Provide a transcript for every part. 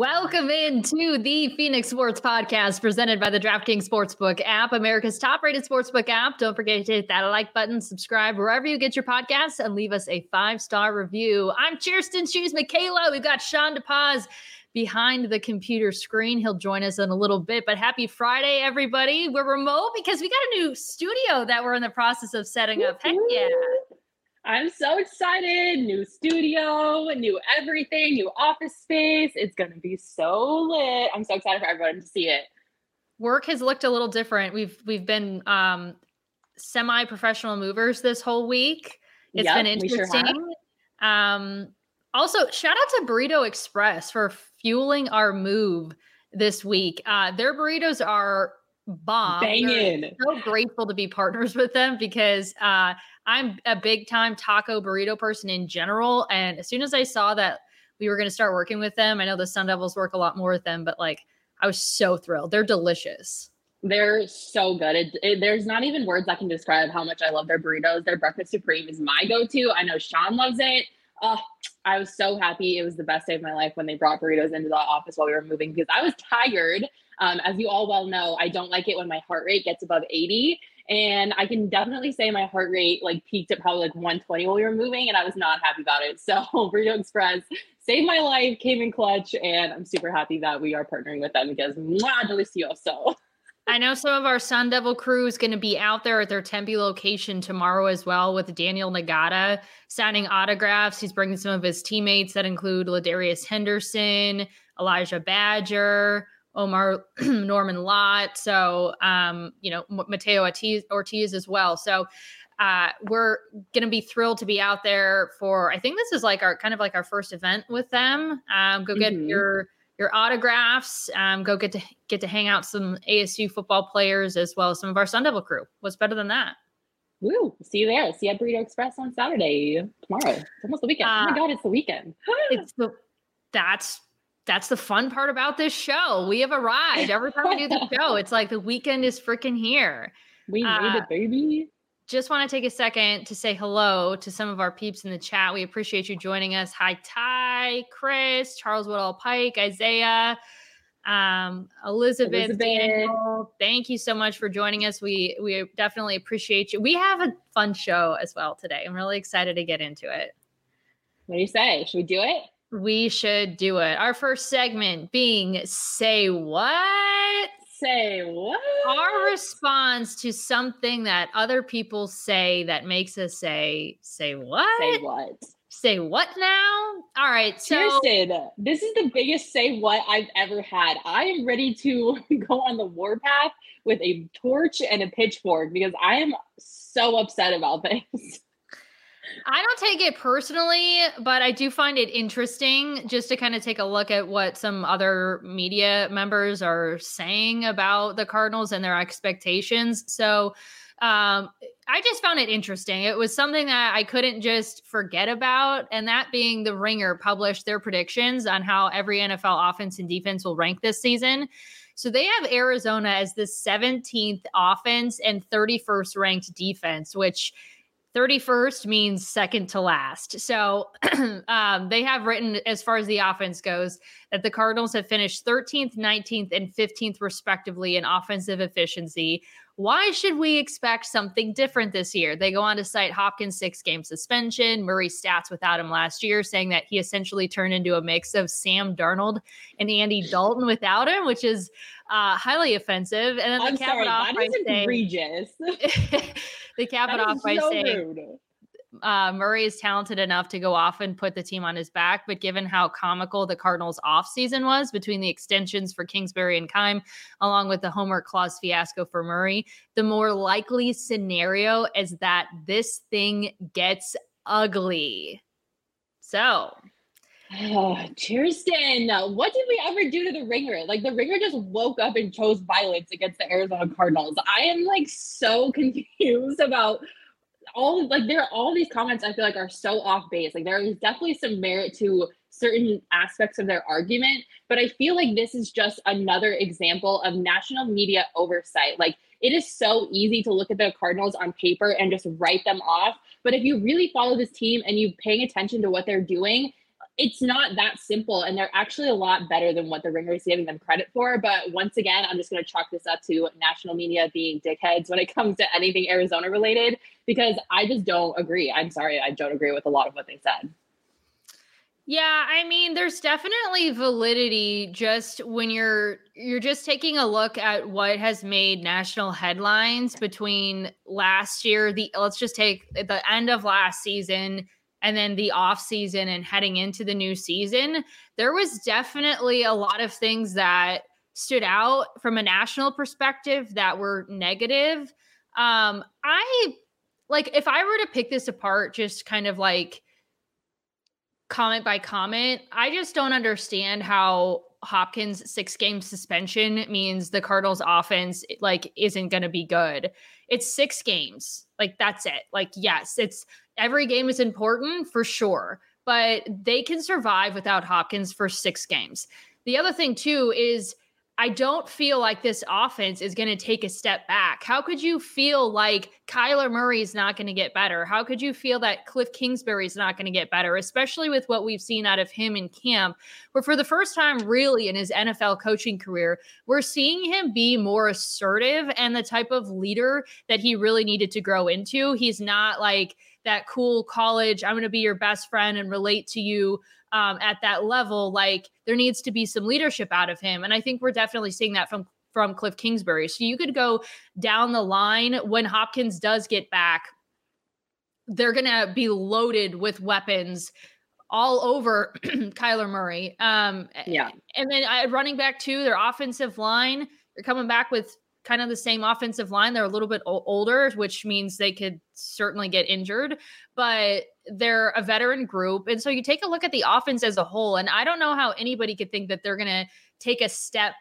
Welcome into the Phoenix Sports Podcast presented by the DraftKings Sportsbook app, America's top rated sportsbook app. Don't forget to hit that like button, subscribe wherever you get your podcasts, and leave us a five star review. I'm Kirsten Shoes Michaela. We've got Sean DePaz behind the computer screen. He'll join us in a little bit, but happy Friday, everybody. We're remote because we got a new studio that we're in the process of setting up. Heck yeah. I'm so excited. New studio, new everything, new office space. It's going to be so lit. I'm so excited for everyone to see it. Work has looked a little different. We've we've been um semi-professional movers this whole week. It's Yep, been we sure interesting. um also shout out to Burrito Express for fueling our move this week. Uh their burritos are bomb. Banging. so grateful to be partners with them because uh, I'm a big time taco burrito person in general. And as soon as I saw that we were going to start working with them, I know the Sun Devils work a lot more with them, but like I was so thrilled. They're delicious. They're so good. It, it- there's not even words that can describe how much I love their burritos. Their breakfast supreme is my go-to. I know Sean loves it. Oh, I was so happy. It was the best day of my life when they brought burritos into the office while we were moving because I was tired. Um, as you all well know, I don't like it when my heart rate gets above 80. And I can definitely say my heart rate like peaked at probably like 120 while we were moving, and I was not happy about it. So Burrito Express saved my life, came in clutch, and I'm super happy that we are partnering with them because mwah, delicioso. I know some of our Sun Devil crew is going to be out there at their Tempe location tomorrow as well with Daniyel Ngata signing autographs. He's bringing some of his teammates that include Ladarius Henderson, Elijah Badger, Omar Norman Lott. So, um, you know, Mateo Ortiz, Ortiz as well. So, uh, we're going to be thrilled to be out there for, I think this is like our kind of like our first event with them. Um, go get Mhm. your your autographs. Um, go get to get to hang out some ASU football players as well as some of our Sun Devil crew. What's better than that? Woo! See you there. See you at Burrito Express on Saturday tomorrow. It's almost the weekend. oh Uh, my god, it's the weekend. It's the that's that's the fun part about this show. We have arrived every time we do the show. It's like the weekend is freaking here. we uh, made it, baby. Just want to take a second to say hello to some of our peeps in the chat. We appreciate you joining us. Hi, Ty, Chris, Charles Woodall Pike, Isaiah, um, Elizabeth, Elizabeth. Daniel. Thank you so much for joining us. We we definitely appreciate you. We have a fun show as well today. I'm really excited to get into it. What do you say? Should we do it? We should do it. Our first segment being Say What? Say what? Our response to something that other people say that makes us say, Say what? Say what? Say what now? All right. So, Kirsten, this is the biggest say what I've ever had. I am ready to go on the warpath with a torch and a pitchfork because I am so upset about this. I don't take it personally, but I do find it interesting just to kind of take a look at what some other media members are saying about the Cardinals and their expectations. So, um, I just found it interesting. It was something that I couldn't just forget about, and that being the Ringer published their predictions on how every NFL offense and defense will rank this season. So they have Arizona as the 17th offense and 31st ranked defense, which 31st means second to last. So um, they have written, as far as the offense goes, that the Cardinals have finished 13th, 19th, and 15th, respectively, in offensive efficiency. Why should we expect something different this year? They go on to cite Hopkins' six game suspension, Murray's stats without him last year, saying that he essentially turned into a mix of Sam Darnold and Andy Dalton without him, which is uh, highly offensive. And then I'm they cap sorry, it off by is saying, egregious. they cap That it off by so saying rude. Uh, Murray is talented enough to go off and put the team on his back, but given how comical the Cardinals' offseason was between the extensions for Kingsbury and Keim, along with the homework clause fiasco for Murray, the more likely scenario is that this thing gets ugly. So, Oh, Kirsten, what did we ever do to the ringer? Like the ringer just woke up and chose violence against the Arizona Cardinals. I am like so confused about all like there are all these comments I feel like are so off base. Like there is definitely some merit to certain aspects of their argument, but I feel like this is just another example of national media oversight. Like it is so easy to look at the Cardinals on paper and just write them off, but if you really follow this team and you paying attention to what they're doing, it's not that simple and they're actually a lot better than what the ringer is giving them credit for but once again i'm just going to chalk this up to national media being dickheads when it comes to anything arizona related because i just don't agree. I'm sorry i don't agree with a lot of what they said. Yeah, I mean, there's definitely validity just when you're you're just taking a look at what has made national headlines between last year, the let's just take the end of last season and then the off season and heading into the new season. There was definitely a lot of things that stood out from a national perspective that were negative. Um I like if I were to pick this apart just kind of like comment by comment. I just don't understand how Hopkins six game suspension means the Cardinals offense like isn't going to be good. It's six games. Like that's it. Like yes, it's every game is important for sure, but they can survive without Hopkins for 6 games. The other thing too is I don't feel like this offense is going to take a step back. How could you feel like Kyler Murray is not going to get better? How could you feel that Cliff Kingsbury is not going to get better, especially with what we've seen out of him in camp, where for the first time really in his NFL coaching career, we're seeing him be more assertive and the type of leader that he really needed to grow into. He's not like that cool college, I'm going to be your best friend and relate to you um, at that level, like there needs to be some leadership out of him. And I think we're definitely seeing that from from Cliff Kingsbury. So you could go down the line when Hopkins does get back, they're going to be loaded with weapons all over Kyler Murray. Um, yeah. And then uh, running back to their offensive line, they're coming back with kind of the same offensive line. They're a little bit o- older, which means they could certainly get injured, but they're a veteran group. And so you take a look at the offense as a whole, and I don't know how anybody could think that they're going to take a step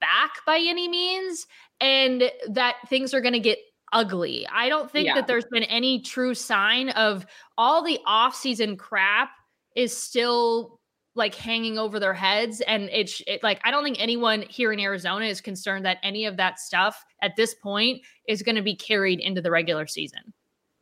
back by any means and that things are going to get ugly. I don't think Yeah. that there's been any true sign of all the offseason crap is still like hanging over their heads and it's it, like i don't think anyone here in arizona is concerned that any of that stuff at this point is going to be carried into the regular season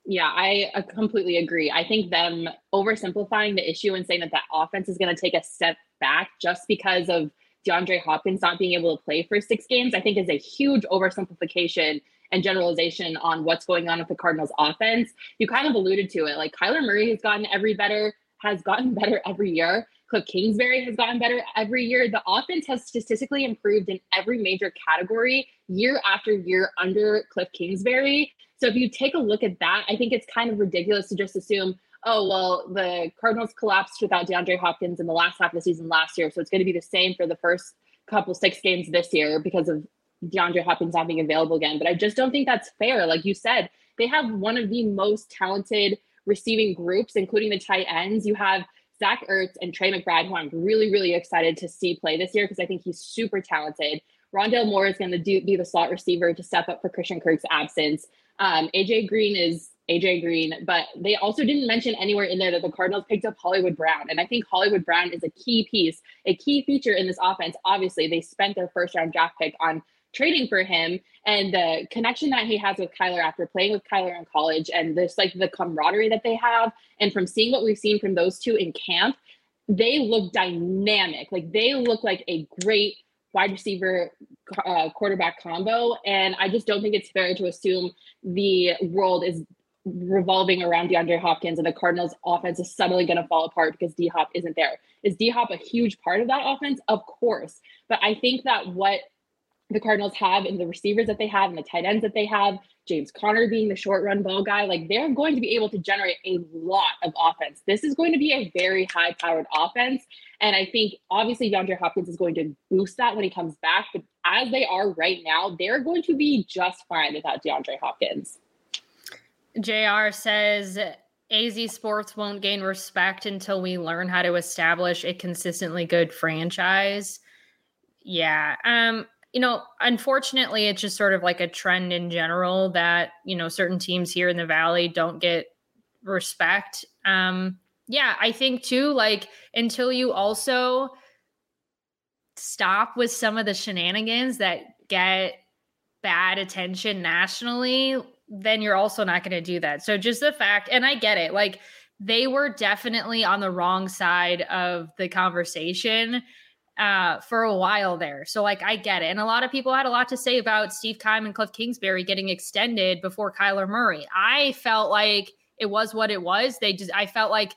Yeah, I uh, completely agree. I think them oversimplifying the issue and saying that that offense is going to take a step back just because of DeAndre Hopkins not being able to play for six games, I think is a huge oversimplification and generalization on what's going on with the Cardinals offense. You kind of alluded to it. Like Kyler Murray has gotten every better, has gotten better every year. Cliff Kingsbury has gotten better every year. The offense has statistically improved in every major category year after year under Cliff Kingsbury. So if you take a look at that, I think it's kind of ridiculous to just assume, oh, well, the Cardinals collapsed without DeAndre Hopkins in the last half of the season last year. So it's going to be the same for the first couple six games this year because of DeAndre Hopkins not being available again. But I just don't think that's fair. Like you said, they have one of the most talented receiving groups, including the tight ends. You have Zach Ertz and Trey McBride, who I'm really, really excited to see play this year because I think he's super talented. Rondale Moore is going to be the slot receiver to step up for Christian Kirk's absence. Um, AJ Green is AJ Green, but they also didn't mention anywhere in there that the Cardinals picked up Hollywood Brown. And I think Hollywood Brown is a key piece, a key feature in this offense. Obviously, they spent their first round draft pick on trading for him and the connection that he has with Kyler after playing with Kyler in college and this like the camaraderie that they have and from seeing what we've seen from those two in camp they look dynamic like they look like a great wide receiver uh, quarterback combo and I just don't think it's fair to assume the world is revolving around DeAndre Hopkins and the Cardinals offense is suddenly going to fall apart because D Hop isn't there. Is D Hop a huge part of that offense? Of course. But I think that what the Cardinals have and the receivers that they have and the tight ends that they have, James Conner being the short run ball guy, like they're going to be able to generate a lot of offense. This is going to be a very high powered offense. And I think obviously DeAndre Hopkins is going to boost that when he comes back. But as they are right now, they're going to be just fine without DeAndre Hopkins. JR says AZ Sports won't gain respect until we learn how to establish a consistently good franchise. Yeah. Um, you know, unfortunately, it's just sort of like a trend in general that, you know, certain teams here in the Valley don't get respect. Um, yeah, I think too, like, until you also stop with some of the shenanigans that get bad attention nationally, then you're also not going to do that. So just the fact, and I get it, like they were definitely on the wrong side of the conversation uh, for a while there. So like I get it. And a lot of people had a lot to say about Steve Keim and Cliff Kingsbury getting extended before Kyler Murray. I felt like it was what it was. They just I felt like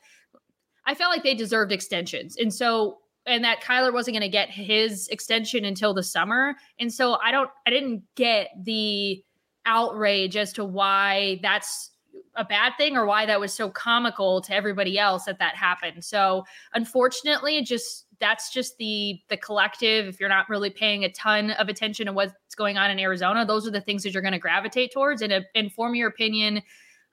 I felt like they deserved extensions. And so and that Kyler wasn't going to get his extension until the summer. And so I don't I didn't get the outrage as to why that's a bad thing or why that was so comical to everybody else that that happened. So unfortunately, just that's just the the collective. If you're not really paying a ton of attention to what's going on in Arizona, those are the things that you're going to gravitate towards and uh, inform your opinion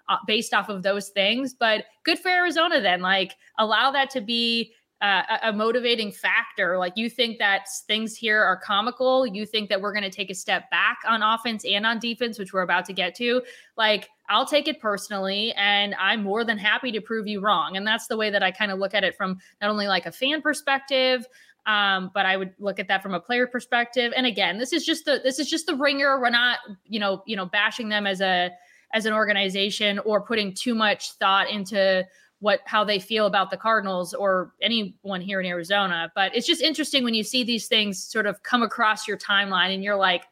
uh, based off of those things. But good for Arizona then. Like allow that to be uh, a motivating factor. Like you think that things here are comical, you think that we're going to take a step back on offense and on defense, which we're about to get to. Like I'll take it personally, and I'm more than happy to prove you wrong. And that's the way that I kind of look at it from not only like a fan perspective, um, but I would look at that from a player perspective. And again, this is just the this is just the ringer. We're not, you know, you know, bashing them as a as an organization or putting too much thought into what how they feel about the Cardinals or anyone here in Arizona. But it's just interesting when you see these things sort of come across your timeline and you're like,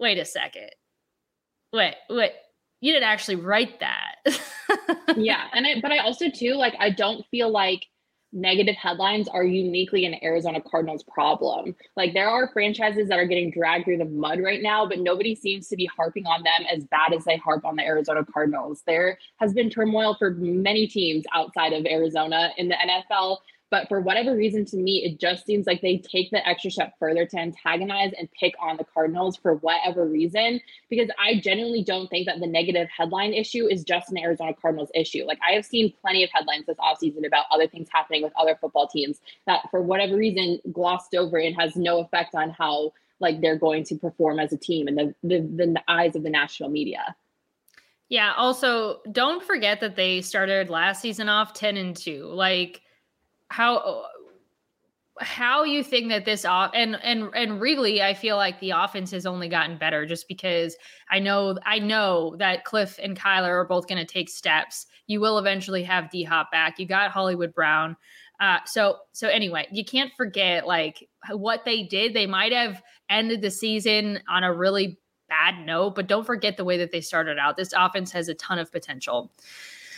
wait a second. Wait, wait, you didn't actually write that. yeah. And I but I also too, like I don't feel like negative headlines are uniquely an Arizona Cardinals problem. Like there are franchises that are getting dragged through the mud right now, but nobody seems to be harping on them as bad as they harp on the Arizona Cardinals. There has been turmoil for many teams outside of Arizona in the NFL but for whatever reason, to me, it just seems like they take the extra step further to antagonize and pick on the Cardinals for whatever reason. Because I genuinely don't think that the negative headline issue is just an Arizona Cardinals issue. Like I have seen plenty of headlines this offseason about other things happening with other football teams that for whatever reason glossed over and has no effect on how like they're going to perform as a team in the the, the eyes of the national media. Yeah, also don't forget that they started last season off 10 and 2. Like how how you think that this off and and and really I feel like the offense has only gotten better just because I know I know that Cliff and Kyler are both going to take steps. You will eventually have D Hop back. You got Hollywood Brown. Uh, so so anyway, you can't forget like what they did. They might have ended the season on a really bad note, but don't forget the way that they started out. This offense has a ton of potential.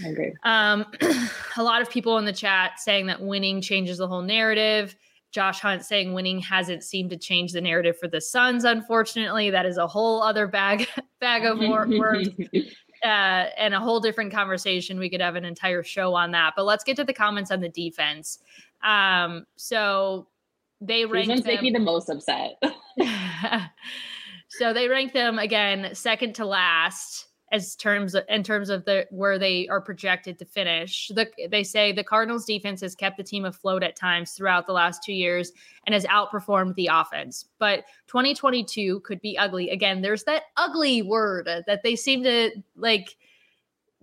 I agree. Um, a lot of people in the chat saying that winning changes the whole narrative. Josh Hunt saying winning hasn't seemed to change the narrative for the Suns. Unfortunately, that is a whole other bag bag of worms. Uh, and a whole different conversation. We could have an entire show on that. But let's get to the comments on the defense. Um, so they ranked them, make me the most upset. so they ranked them again second to last as terms in terms of the where they are projected to finish. The, they say the Cardinals defense has kept the team afloat at times throughout the last 2 years and has outperformed the offense. But 2022 could be ugly. Again, there's that ugly word that they seem to like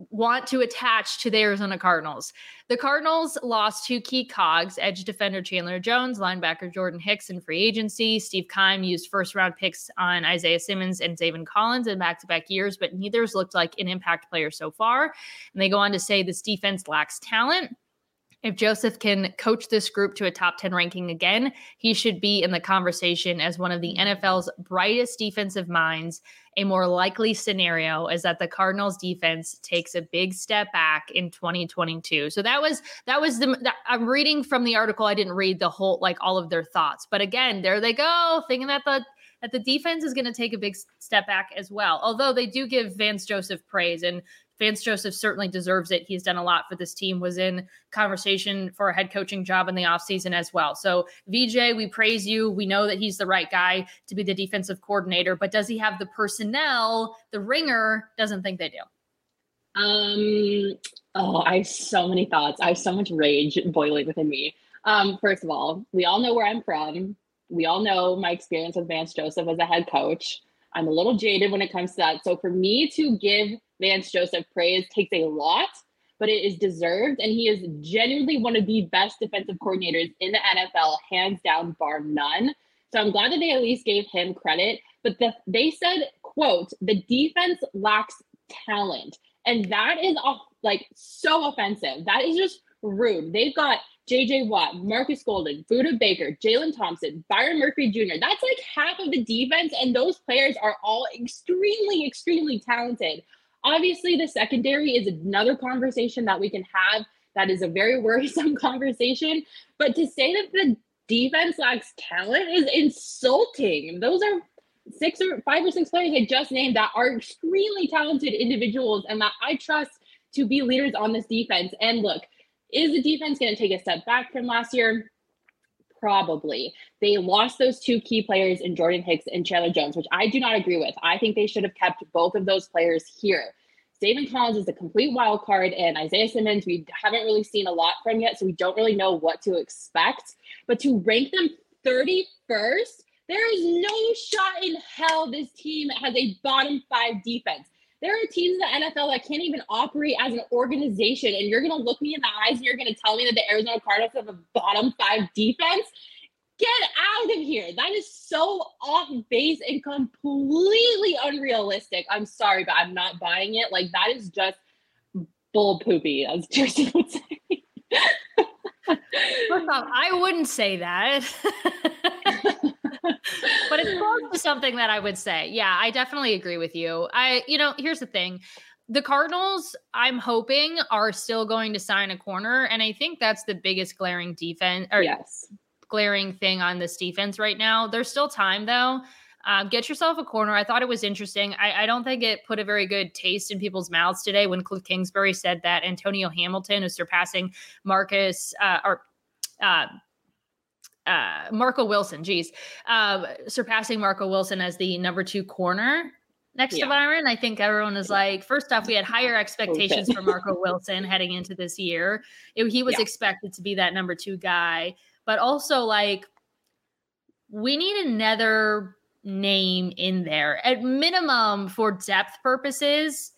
want to attach to the Arizona Cardinals. The Cardinals lost two key cogs edge defender Chandler Jones, linebacker Jordan Hicks in free agency. Steve Keim used first round picks on Isaiah Simmons and Zaven Collins in back to back years, but neither's looked like an impact player so far. And they go on to say this defense lacks talent. If Joseph can coach this group to a top 10 ranking again, he should be in the conversation as one of the NFL's brightest defensive minds. A more likely scenario is that the Cardinals defense takes a big step back in 2022. So that was that was the that, I'm reading from the article. I didn't read the whole like all of their thoughts. But again, there they go, thinking that the that the defense is going to take a big step back as well. Although they do give Vance Joseph praise and Vance Joseph certainly deserves it. He's done a lot for this team, was in conversation for a head coaching job in the offseason as well. So, VJ, we praise you. We know that he's the right guy to be the defensive coordinator, but does he have the personnel? The ringer doesn't think they do. Um, oh, I have so many thoughts. I have so much rage boiling within me. Um, first of all, we all know where I'm from. We all know my experience with Vance Joseph as a head coach. I'm a little jaded when it comes to that. So for me to give Vance Joseph praise takes a lot, but it is deserved. And he is genuinely one of the best defensive coordinators in the NFL, hands down, bar none. So I'm glad that they at least gave him credit. But the, they said, quote, the defense lacks talent. And that is like so offensive. That is just rude. They've got JJ Watt, Marcus Golden, Budda Baker, Jalen Thompson, Byron Murphy Jr. That's like half of the defense. And those players are all extremely, extremely talented. Obviously, the secondary is another conversation that we can have. That is a very worrisome conversation. But to say that the defense lacks talent is insulting. Those are six or five or six players I just named that are extremely talented individuals and that I trust to be leaders on this defense. And look, is the defense going to take a step back from last year? Probably. They lost those two key players in Jordan Hicks and Chandler Jones, which I do not agree with. I think they should have kept both of those players here. Zaven Collins is a complete wild card, and Isaiah Simmons, we haven't really seen a lot from yet, so we don't really know what to expect. But to rank them 31st, there is no shot in hell this team has a bottom five defense. There are teams in the NFL that can't even operate as an organization, and you're going to look me in the eyes and you're going to tell me that the Arizona Cardinals have a bottom five defense. Get out of here. That is so off base and completely unrealistic. I'm sorry, but I'm not buying it. Like, that is just bull poopy, as Kirsten would say. First off, I wouldn't say that. but it's close to something that I would say. Yeah, I definitely agree with you. I, you know, here's the thing. The Cardinals, I'm hoping, are still going to sign a corner. And I think that's the biggest glaring defense or yes. glaring thing on this defense right now. There's still time though. Um, get yourself a corner. I thought it was interesting. I, I, don't think it put a very good taste in people's mouths today when Cliff Kingsbury said that Antonio Hamilton is surpassing Marcus uh, or uh, uh, Marco Wilson, geez, uh, surpassing Marco Wilson as the number two corner next yeah. to Byron. I think everyone is like, first off, we had higher expectations for Marco Wilson heading into this year. It, he was yeah. expected to be that number two guy, but also like, we need another name in there at minimum for depth purposes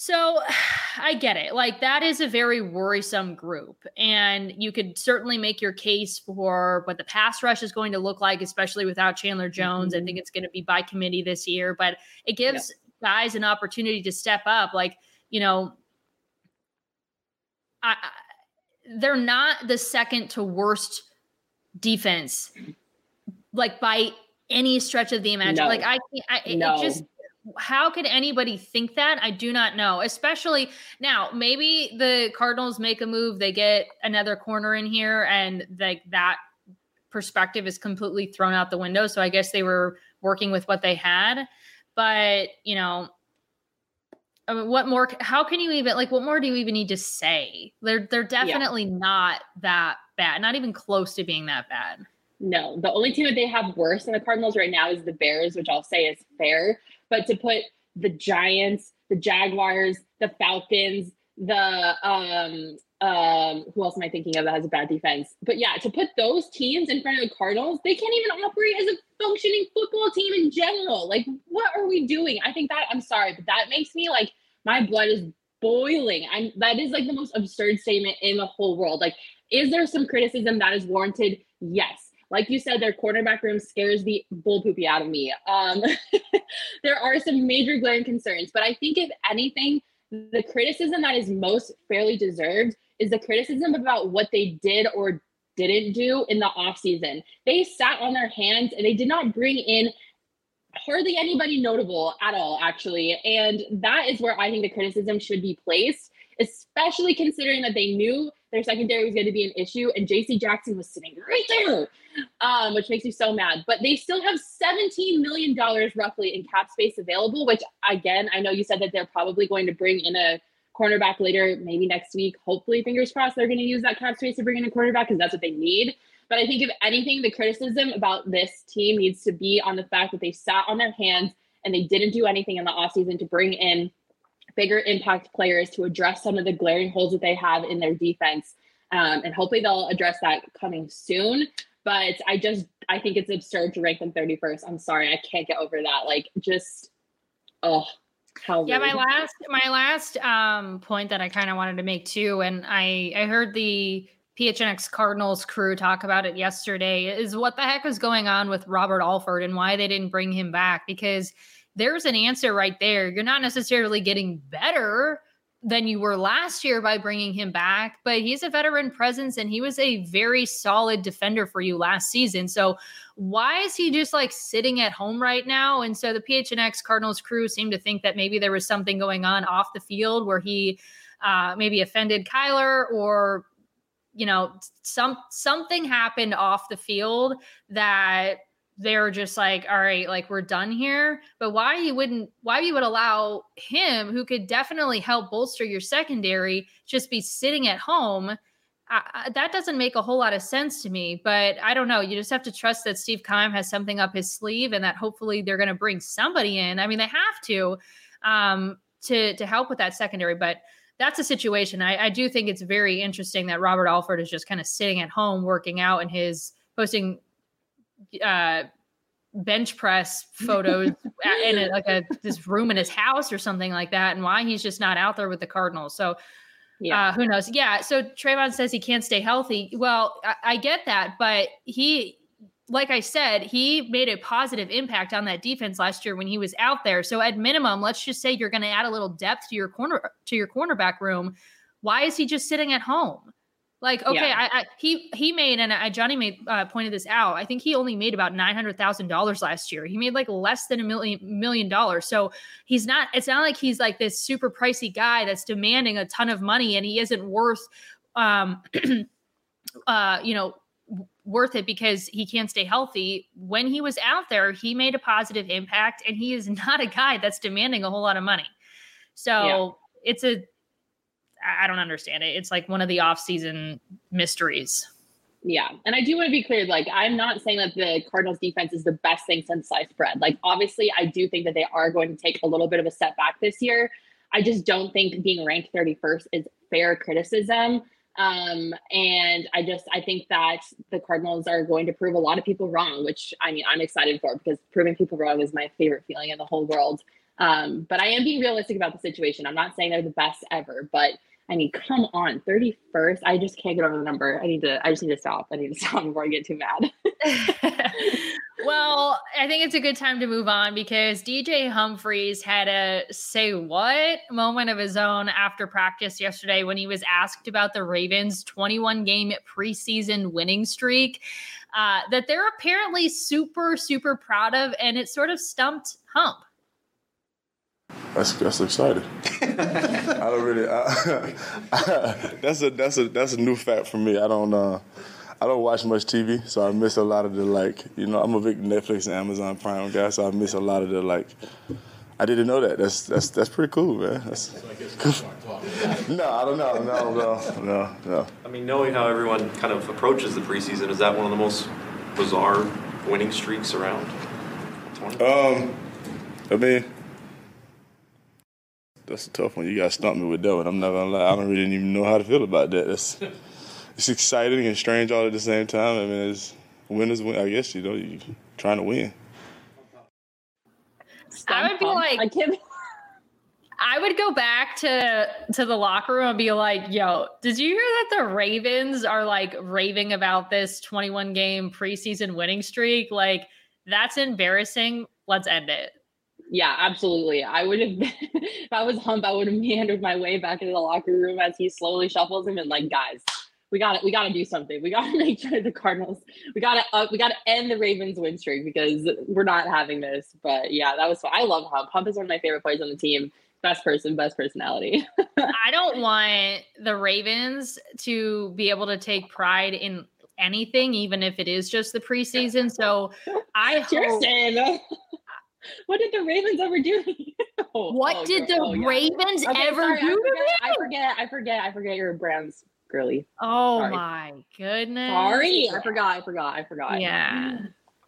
so I get it. Like that is a very worrisome group. And you could certainly make your case for what the pass rush is going to look like, especially without Chandler Jones. Mm-hmm. I think it's going to be by committee this year, but it gives yeah. guys an opportunity to step up. Like, you know, I, I, they're not the second to worst defense, like by any stretch of the imagination. No. Like I, I no. it just how could anybody think that? I do not know. Especially now, maybe the Cardinals make a move, they get another corner in here, and like that perspective is completely thrown out the window. So I guess they were working with what they had. But you know, I mean, what more? How can you even like? What more do you even need to say? They're they're definitely yeah. not that bad. Not even close to being that bad. No, the only team that they have worse than the Cardinals right now is the Bears, which I'll say is fair. But to put the Giants, the Jaguars, the Falcons, the um um who else am I thinking of that has a bad defense? But yeah, to put those teams in front of the Cardinals, they can't even operate as a functioning football team in general. Like, what are we doing? I think that I'm sorry, but that makes me like my blood is boiling. I'm that is like the most absurd statement in the whole world. Like, is there some criticism that is warranted? Yes. Like you said, their cornerback room scares the bull poopy out of me. Um, there are some major glaring concerns, but I think if anything, the criticism that is most fairly deserved is the criticism about what they did or didn't do in the offseason. They sat on their hands and they did not bring in hardly anybody notable at all, actually. And that is where I think the criticism should be placed, especially considering that they knew their secondary was going to be an issue and JC Jackson was sitting right there, um, which makes me so mad. But they still have $17 million roughly in cap space available, which again, I know you said that they're probably going to bring in a cornerback later, maybe next week. Hopefully, fingers crossed, they're going to use that cap space to bring in a cornerback because that's what they need. But I think if anything, the criticism about this team needs to be on the fact that they sat on their hands and they didn't do anything in the offseason to bring in bigger impact players to address some of the glaring holes that they have in their defense. Um, and hopefully they'll address that coming soon. But I just I think it's absurd to rank them 31st. I'm sorry, I can't get over that. Like just oh how yeah, my last my last um point that I kind of wanted to make too, and I I heard the PHNX Cardinals crew talk about it yesterday is what the heck is going on with Robert Alford and why they didn't bring him back because there's an answer right there. You're not necessarily getting better than you were last year by bringing him back, but he's a veteran presence and he was a very solid defender for you last season. So why is he just like sitting at home right now? And so the PHNX Cardinals crew seemed to think that maybe there was something going on off the field where he uh, maybe offended Kyler or you know some something happened off the field that they're just like all right like we're done here. But why you wouldn't why you would allow him who could definitely help bolster your secondary just be sitting at home I, that doesn't make a whole lot of sense to me. But i don't know you just have to trust that steve keim has something up his sleeve and that hopefully they're going to bring somebody in. I mean they have to um to to help with that secondary but that's a situation. I, I do think it's very interesting that Robert Alford is just kind of sitting at home working out and his posting uh, bench press photos in a, like a this room in his house or something like that, and why he's just not out there with the Cardinals. So. Yeah, uh, who knows? Yeah. So Trevon says he can't stay healthy. Well, I, I get that, but he like I said, he made a positive impact on that defense last year when he was out there. So at minimum, let's just say you're going to add a little depth to your corner to your cornerback room. Why is he just sitting at home? Like, okay, yeah. I, I, he he made and I, Johnny made uh, pointed this out. I think he only made about nine hundred thousand dollars last year. He made like less than a million million dollars. So he's not. It's not like he's like this super pricey guy that's demanding a ton of money and he isn't worth, um, uh, you know, worth it because he can't stay healthy. When he was out there, he made a positive impact, and he is not a guy that's demanding a whole lot of money. So yeah. it's a, I don't understand it. It's like one of the off-season mysteries. Yeah. And I do want to be clear like, I'm not saying that the Cardinals defense is the best thing since sliced bread. Like, obviously, I do think that they are going to take a little bit of a step back this year. I just don't think being ranked 31st is fair criticism. Um, and I just I think that the Cardinals are going to prove a lot of people wrong, which I mean I'm excited for because proving people wrong is my favorite feeling in the whole world. Um, but I am being realistic about the situation. I'm not saying they're the best ever, but I mean, come on, 31st. I just can't get over the number. I need to, I just need to stop. I need to stop before I get too mad. well, I think it's a good time to move on because DJ Humphries had a say what moment of his own after practice yesterday when he was asked about the Ravens' 21 game preseason winning streak uh, that they're apparently super, super proud of. And it sort of stumped Hump. That's that's exciting. I don't really. I, I, that's a that's a that's a new fact for me. I don't. Uh, I don't watch much TV, so I miss a lot of the like. You know, I'm a big Netflix and Amazon Prime guy, so I miss a lot of the like. I didn't know that. That's that's that's pretty cool, man. That's, no, I don't know. No, no, no, no. I mean, knowing how everyone kind of approaches the preseason, is that one of the most bizarre winning streaks around? Um, I mean, that's a tough one. You got to stump me with that one. I'm not gonna lie. I don't really even know how to feel about that. That's it's exciting and strange all at the same time. I mean, it's winners win. I guess you know you trying to win. I would be like, I can't. I would go back to to the locker room and be like, "Yo, did you hear that the Ravens are like raving about this 21 game preseason winning streak? Like, that's embarrassing. Let's end it." Yeah, absolutely. I would have, if I was Hump, I would have meandered my way back into the locker room as he slowly shuffles him and like, guys, we got to we got to do something. We got to make sure the Cardinals. We got to uh, we got to end the Ravens win streak because we're not having this. But yeah, that was fun. I love Hump. Hump is one of my favorite players on the team. Best person, best personality. I don't want the Ravens to be able to take pride in anything, even if it is just the preseason. So I hope. What did the Ravens ever do? oh, what oh, did the oh, yeah. Ravens okay, ever sorry, do? I forget, I forget. I forget. I forget your Browns girly. Oh sorry. my goodness. Sorry. I forgot. I forgot. I forgot. Yeah.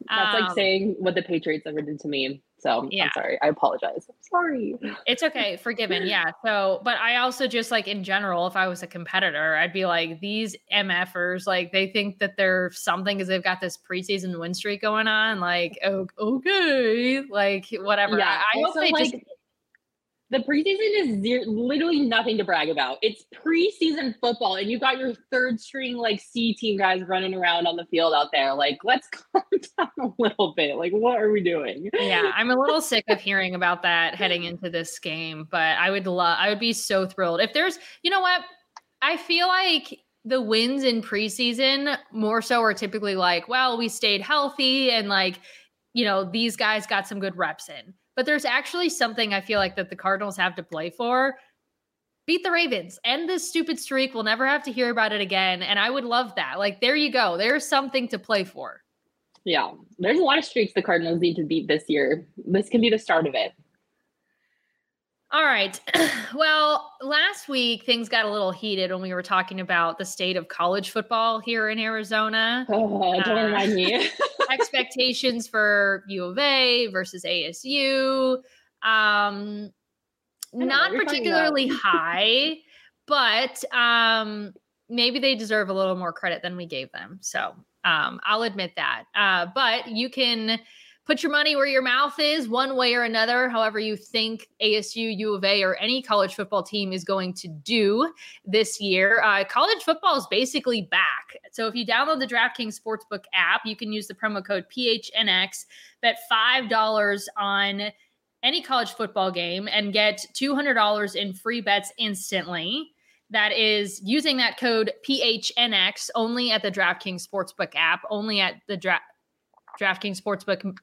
That's um, like saying what the Patriots ever did to me. So yeah. I'm sorry. I apologize. I'm sorry. It's okay. Forgiven. Yeah. So, but I also just like in general, if I was a competitor, I'd be like, these MFers, like they think that they're something because they've got this preseason win streak going on. Like, okay, like whatever. Yeah. I, I hope they like, just the preseason is zero, literally nothing to brag about. It's preseason football, and you've got your third string like C team guys running around on the field out there. Like, let's calm down a little bit. Like, what are we doing? Yeah, I'm a little sick of hearing about that heading into this game, but I would love, I would be so thrilled if there's, you know what? I feel like the wins in preseason more so are typically like, well, we stayed healthy and like, you know, these guys got some good reps in but there's actually something I feel like that the Cardinals have to play for. Beat the Ravens. End this stupid streak. We'll never have to hear about it again. And I would love that. Like, there you go. There's something to play for. Yeah. There's a lot of streaks the Cardinals need to beat this year. This can be the start of it. All right. Well, last week things got a little heated when we were talking about the state of college football here in Arizona. Oh, don't uh, remind me. expectations for U of A versus ASU. Um, not particularly high, but um, maybe they deserve a little more credit than we gave them. So um, I'll admit that. Uh, but you can put your money where your mouth is one way or another, however you think ASU, U of A, or any college football team is going to do this year. Uh, college football is basically back. So if you download the DraftKings Sportsbook app, you can use the promo code PHNX, bet $5 on any college football game and get $200 in free bets instantly. That is using that code PHNX only at the DraftKings Sportsbook app, only at the Dra- DraftKings Sportsbook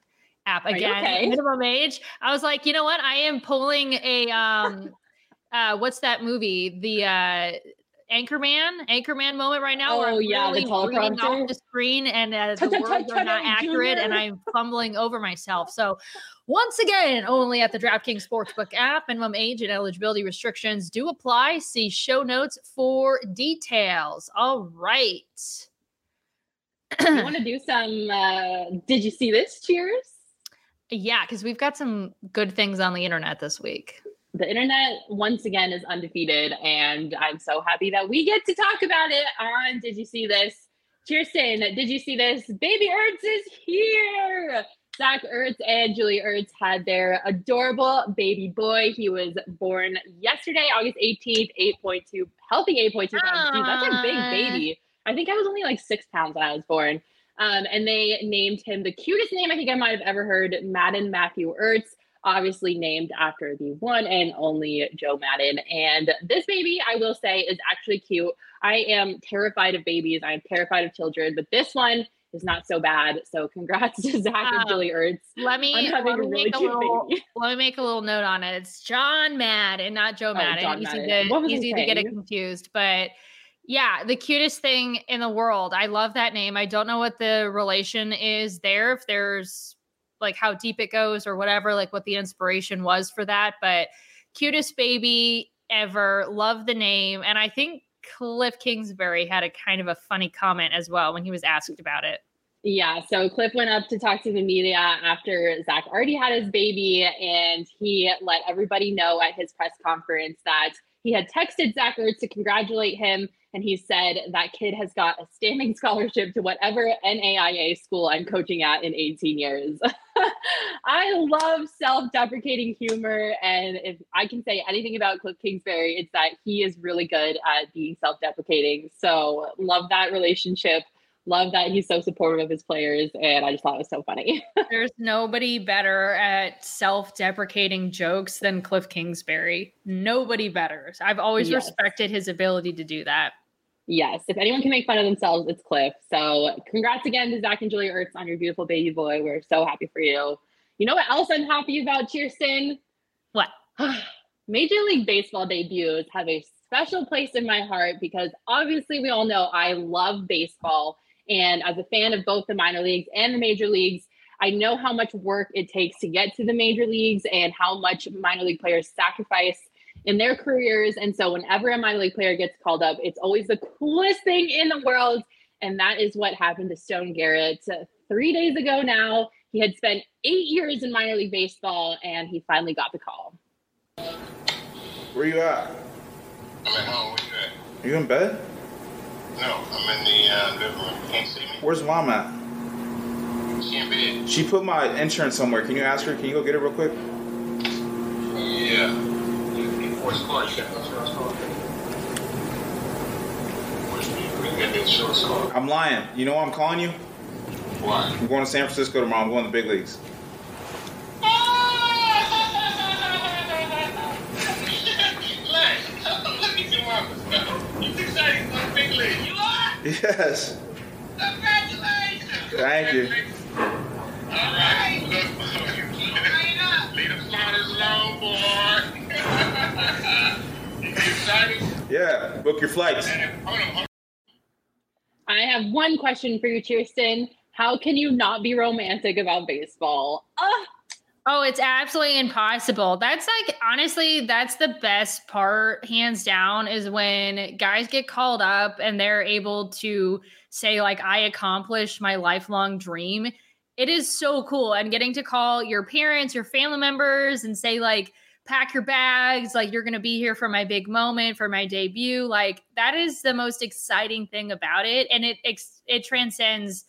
app again. Okay? Minimum age. I was like, you know what? I am pulling a um uh what's that movie? The uh Anchorman, Anchorman moment right now. Oh yeah, the teleprompter off the screen, and uh, the words are not accurate, and I'm fumbling over myself. So, once again, only at the DraftKings Sportsbook app. Minimum age and eligibility restrictions do apply. See show notes for details. All right. you want to do some? Uh, did you see this? Cheers. Yeah, because we've got some good things on the internet this week. The internet once again is undefeated, and I'm so happy that we get to talk about it on Did You See This? Kirsten, did you see this? Baby Ertz is here. Zach Ertz and Julie Ertz had their adorable baby boy. He was born yesterday, August 18th, 8.2, healthy 8.2 pounds. that's a big baby. I think I was only like six pounds when I was born. Um, and they named him the cutest name I think I might have ever heard, Madden Matthew Ertz, obviously named after the one and only Joe Madden. And this baby, I will say, is actually cute. I am terrified of babies. I'm terrified of children, but this one is not so bad. So congrats to Zach um, and Julie Ertz. Let me, let me, really make a little, let me make a little note on it. It's John Madden, not Joe oh, Madden. Oh, easy Madden. to easy to get it confused, but yeah, the cutest thing in the world. I love that name. I don't know what the relation is there, if there's like how deep it goes or whatever, like what the inspiration was for that. But cutest baby ever. Love the name. And I think Cliff Kingsbury had a kind of a funny comment as well when he was asked about it. Yeah, so Cliff went up to talk to the media after Zach already had his baby, and he let everybody know at his press conference that he had texted Zach Ertz to congratulate him. And he said that kid has got a standing scholarship to whatever NAIA school I'm coaching at in 18 years. I love self deprecating humor. And if I can say anything about Cliff Kingsbury, it's that he is really good at being self deprecating. So, love that relationship love that he's so supportive of his players and i just thought it was so funny. There's nobody better at self-deprecating jokes than cliff kingsbury. Nobody better. I've always yes. respected his ability to do that. Yes. If anyone can make fun of themselves it's cliff. So congrats again to zach and julia ertz on your beautiful baby boy. We're so happy for you. You know what else i'm happy about Kirsten what? Major league baseball debuts have a special place in my heart because obviously we all know I love baseball and as a fan of both the minor leagues and the major leagues, I know how much work it takes to get to the major leagues and how much minor league players sacrifice in their careers. And so, whenever a minor league player gets called up, it's always the coolest thing in the world. And that is what happened to Stone Garrett three days ago now. He had spent eight years in minor league baseball and he finally got the call. Where you at? I'm at home. Where you at? Are you in bed? No, I'm in the uh, living room. Can't see me. Where's mom at? She in bed. She put my insurance somewhere. Can you ask her? Can you go get it real quick? Yeah. Where's the car? You got insurance card? I'm lying. You know why I'm calling you? Why? I'm going to San Francisco tomorrow. I'm going to the big leagues. Yes. Congratulations. Thank you. All right. Leave the flowers boy. you excited? Yeah. Book your flights. I have one question for you, Kirsten. How can you not be romantic about baseball? Uh, Oh, it's absolutely impossible. That's like honestly, that's the best part, hands down, is when guys get called up and they're able to say, like, I accomplished my lifelong dream. It is so cool. And getting to call your parents, your family members, and say, like, pack your bags, like, you're gonna be here for my big moment, for my debut. Like, that is the most exciting thing about it. And it it transcends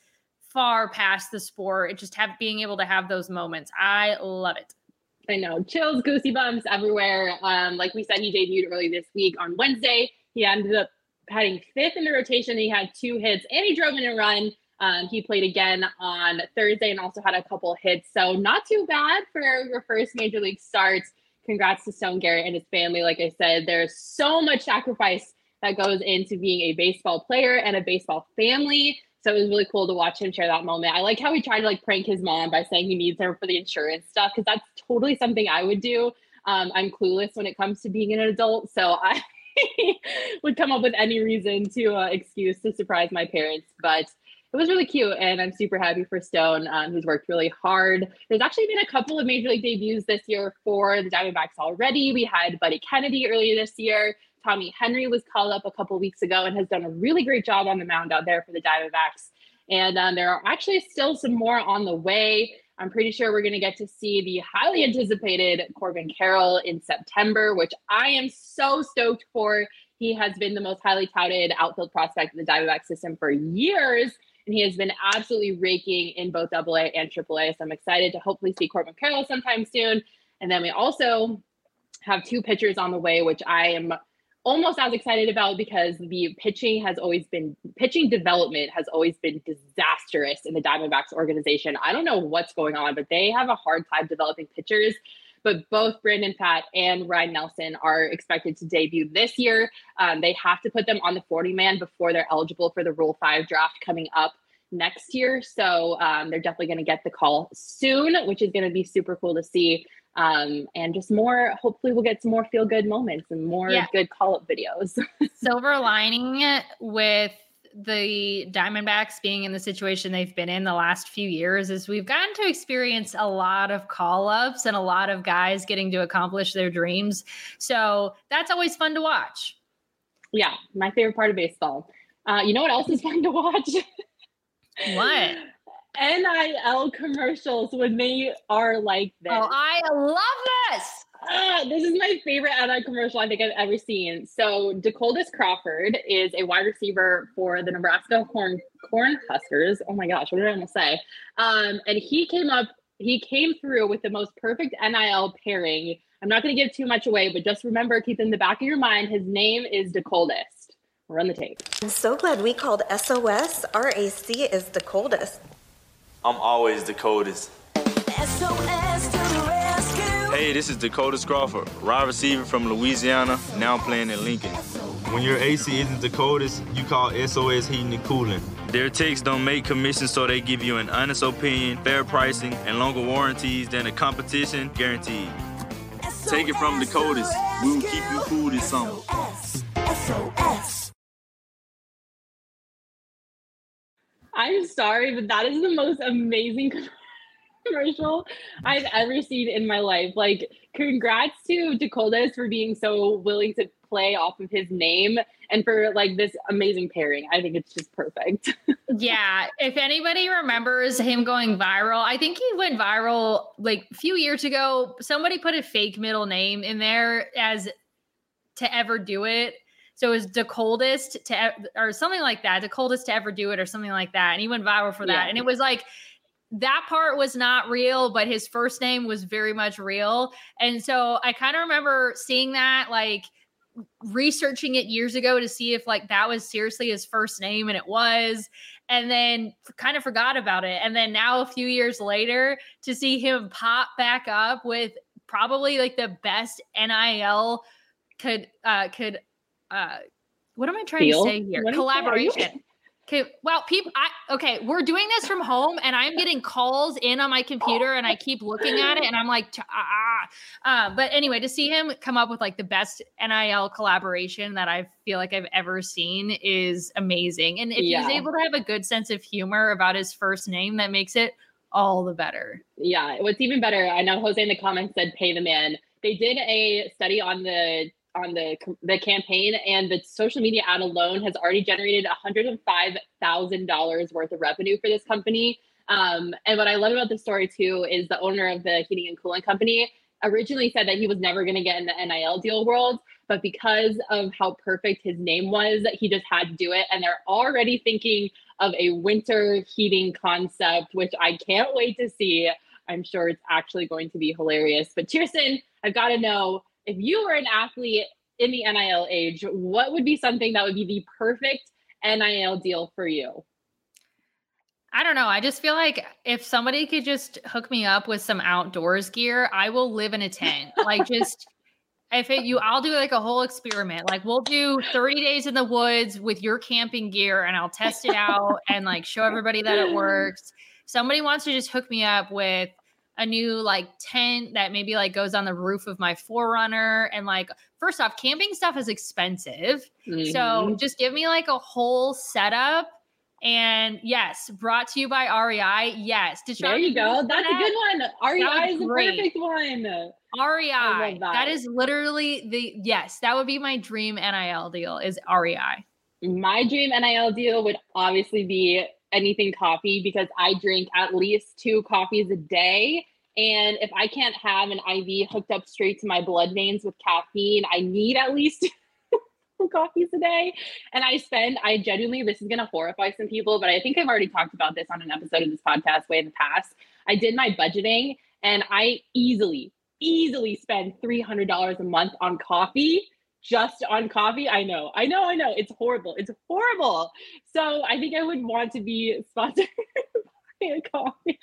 far past the sport. It just have being able to have those moments. I love it. I know. Chills, goosey bumps everywhere. Um, like we said, he debuted early this week on Wednesday. He ended up heading fifth in the rotation. He had two hits and he drove in a run. Um, he played again on Thursday and also had a couple hits. So not too bad for your first major league start. Congrats to Stone Garrett and his family. Like I said, there's so much sacrifice that goes into being a baseball player and a baseball family. So it was really cool to watch him share that moment. I like how he tried to like prank his mom by saying he needs her for the insurance stuff because that's totally something I would do. Um, I'm clueless when it comes to being an adult, so I would come up with any reason to uh, excuse to surprise my parents. But it was really cute, and I'm super happy for Stone, um, who's worked really hard. There's actually been a couple of major league debuts this year for the Diamondbacks already. We had Buddy Kennedy earlier this year. Tommy Henry was called up a couple weeks ago and has done a really great job on the mound out there for the Diamondbacks. And um, there are actually still some more on the way. I'm pretty sure we're going to get to see the highly anticipated Corbin Carroll in September, which I am so stoked for. He has been the most highly touted outfield prospect in the Diamondback system for years, and he has been absolutely raking in both AA and AAA. So I'm excited to hopefully see Corbin Carroll sometime soon. And then we also have two pitchers on the way, which I am almost as excited about because the pitching has always been pitching development has always been disastrous in the Diamondbacks organization. I don't know what's going on, but they have a hard time developing pitchers. But both Brandon Pfaadt and Ryan Nelson are expected to debut this year. Um, they have to put them on the 40 man before they're eligible for the Rule 5 draft coming up next year. So um, they're definitely going to get the call soon, which is going to be super cool to see. Um, and just more hopefully we'll get some more feel good moments and more yeah. good call up videos. Silver lining with the diamondbacks being in the situation they've been in the last few years is we've gotten to experience a lot of call ups and a lot of guys getting to accomplish their dreams. So that's always fun to watch. Yeah my favorite part of baseball. Uh, you know what else is fun to watch what NIL commercials when they are like this. Oh, I love this. Uh, this is my favorite ad commercial I think I've ever seen. So Decoldest Crawford is a wide receiver for the Nebraska Corn Corn Huskers. Oh my gosh, what did I almost say? Um, and he came up, he came through with the most perfect NIL pairing. I'm not going to give too much away, but just remember, keep in the back of your mind, his name is Decoldest. Run the tape. I'm so glad we called SOS. RAC is the coldest. I'm always the coldest. SOS to rescue. Hey, this is Decoldest Crawford, wide receiver from Louisiana, now playing in Lincoln. When your AC isn't the coldest, you call SOS Heating and Cooling. Their techs don't make commissions, so they give you an honest opinion, fair pricing, and longer warranties than the competition guaranteed. Take it from the coldest. We will keep you cool this summer. I'm sorry, but that is the most amazing commercial I've ever seen in my life. Like, congrats to Decoldest for being so willing to play off of his name and for like this amazing pairing. I think it's just perfect. yeah. If anybody remembers him going viral, I think he went viral like a few years ago. Somebody put a fake middle name in there as to ever do it. So it was the coldest to or something like that, the coldest to ever do it, or something like that. And he went viral for that. Yeah. And it was like that part was not real, but his first name was very much real. And so I kind of remember seeing that, like researching it years ago to see if like that was seriously his first name, and it was. And then kind of forgot about it. And then now a few years later to see him pop back up with probably like the best NIL could uh could uh what am I trying Deal? to say here? What is that? Are you- Collaboration. Okay, well, people, I okay, we're doing this from home, and I'm getting calls in on my computer, and I keep looking at it, and I'm like, ah, ah." Uh, but anyway, to see him come up with like the best NIL collaboration that I feel like I've ever seen is amazing, and if Yeah. he's able to have a good sense of humor about his first name, that makes it all the better. Yeah, what's even better, I know Jose in the comments said pay the man. They did a study on the on the the campaign, and the social media ad alone has already generated one hundred and five thousand dollars worth of revenue for this company. Um, and what I love about the story too is the owner of the heating and cooling company originally said that he was never going to get in the NIL deal world, but because of how perfect his name was, he just had to do it. And they're already thinking of a winter heating concept, which I can't wait to see. I'm sure it's actually going to be hilarious. But Kirsten, I've got to know if you were an athlete in the NIL age, what would be something that would be the perfect NIL deal for you? I don't know. I just feel like if somebody could just hook me up with some outdoors gear, I will live in a tent. Like just if it, you, I'll do like a whole experiment. Like we'll do 30 days in the woods with your camping gear and I'll test it out and like show everybody that it works. Somebody wants to just hook me up with a new like tent that maybe like goes on the roof of my forerunner and like first off camping stuff is expensive so Mhm. just give me like a whole setup and yes brought to you by rei yes Did there you go. That's a good one. REI is the great. perfect one. REI. That that. is literally the yes, that would be my dream NIL deal is REI. My dream NIL deal would obviously be anything coffee because I drink at least two coffees a day. And if I can't have an IV hooked up straight to my blood veins with caffeine, I need at least two coffees a day. And I spend, I genuinely, this is going to horrify some people, but I think I've already talked about this on an episode of this podcast way in the past. I did my budgeting and I easily, easily spend $300 a month on coffee just on coffee. I know, I know, I know. It's horrible. It's horrible. So I think I would want to be sponsored by a coffee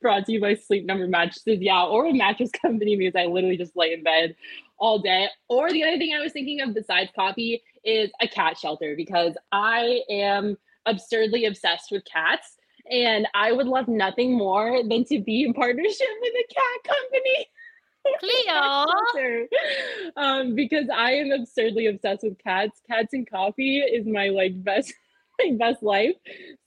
brought to you by Sleep Number Mattresses. Yeah, or a mattress company because I literally just lay in bed all day. Or the other thing I was thinking of besides coffee is a cat shelter because I am absurdly obsessed with cats. And I would love nothing more than to be in partnership with a cat company. Cleo. Um, because I am absurdly obsessed with cats. Cats and coffee is my like best my best life.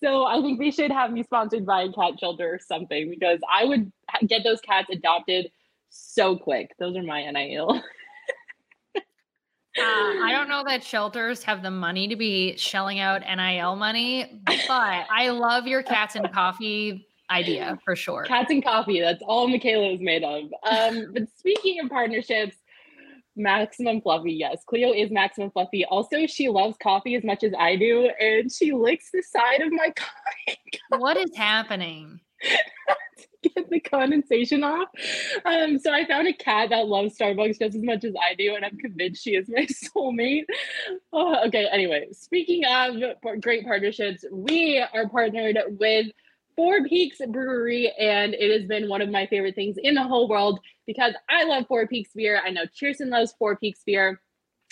So I think they should have me sponsored by a cat shelter or something because I would get those cats adopted so quick. Those are my NIL. Uh, I don't know that shelters have the money to be shelling out NIL money, but I love your cats and coffee idea for sure. Cats and coffee. That's all Michaela is made of. Um, but speaking of partnerships, Maximum Fluffy. Yes, Cleo is Maximum Fluffy. Also, she loves coffee as much as I do, and she licks the side of my coffee. what is happening? Get the condensation off. Um, so I found a cat that loves Starbucks just as much as I do, and I'm convinced she is my soulmate. Oh, okay. Anyway, speaking of great partnerships, we are partnered with Four Peaks Brewery, and it has been one of my favorite things in the whole world because I love Four Peaks beer. I know Kirsten loves Four Peaks beer.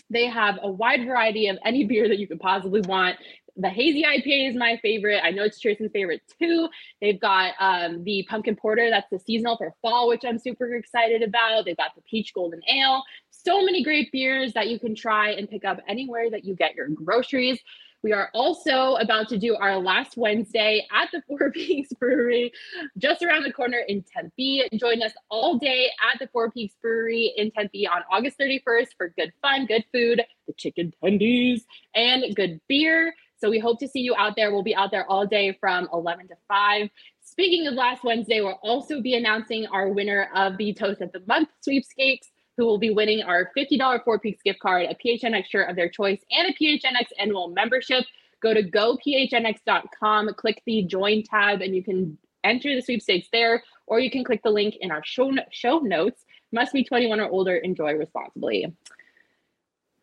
They have a wide variety of any beer that you could possibly want. The hazy IPA is my favorite. I know it's Kirsten's favorite too. They've got um, the pumpkin porter that's the seasonal for fall, which I'm super excited about. They've got the peach golden ale. So many great beers that you can try and pick up anywhere that you get your groceries. We are also about to do our last Wednesday at the Four Peaks Brewery, just around the corner in Tempe. Join us all day at the Four Peaks Brewery in Tempe on August 31st for good fun, good food, the chicken tendies, and good beer. So we hope to see you out there. We'll be out there all day from 11 to 5. Speaking of last Wednesday, we'll also be announcing our winner of the Toast of the Month sweepstakes who will be winning our $50 Four Peaks gift card, a PHNX shirt of their choice, and a PHNX annual membership. Go to gophnx.com, click the join tab, and you can enter the sweepstakes there, or you can click the link in our show, show notes. Must be 21 or older, enjoy responsibly.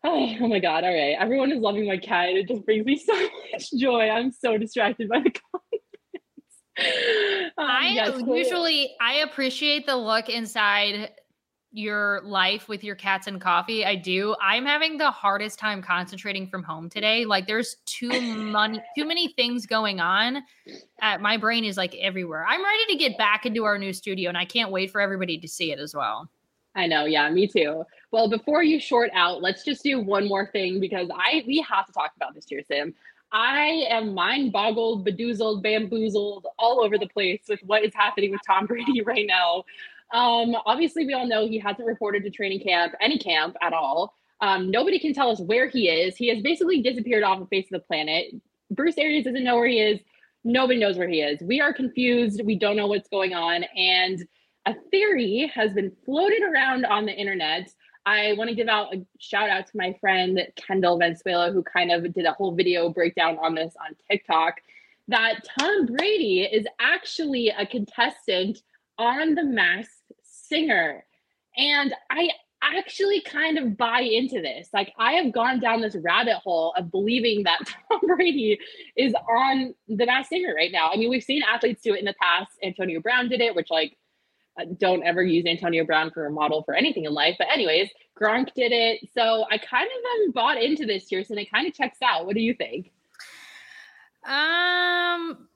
Oh, oh my God. All right. Everyone is loving my cat. It just brings me so much joy. I'm so distracted by the comments. Um, I yes, usually I appreciate the look inside your life with your cats and coffee. I do. I'm having the hardest time concentrating from home today. Like there's too many too many things going on. Uh, my brain is like everywhere. I'm ready to get back into our new studio and I can't wait for everybody to see it as well. I know, yeah, me too. Well, before you short out, let's just do one more thing because I we have to talk about this here, Sam. I am mind boggled, bedoozled, bamboozled, all over the place with what is happening with Tom Brady right now. Um, obviously, we all know he hasn't reported to training camp, any camp at all. Um, nobody can tell us where he is. He has basically disappeared off the face of the planet. Bruce Arians doesn't know where he is. Nobody knows where he is. We are confused. We don't know what's going on. And a theory has been floated around on the internet. I want to give out a shout out to my friend Kendall Venezuela, who kind of did a whole video breakdown on this on TikTok. That Tom Brady is actually a contestant on The Masked Singer. And I actually kind of buy into this. Like, I have gone down this rabbit hole of believing that Tom Brady is on The Masked Singer right now. I mean, we've seen athletes do it in the past. Antonio Brown did it, which, like, uh, don't ever use Antonio Brown for a model for anything in life. But, anyways, Gronk did it. So I kind of am bought into this, Kirsten. It kind of checks out. What do you think? Um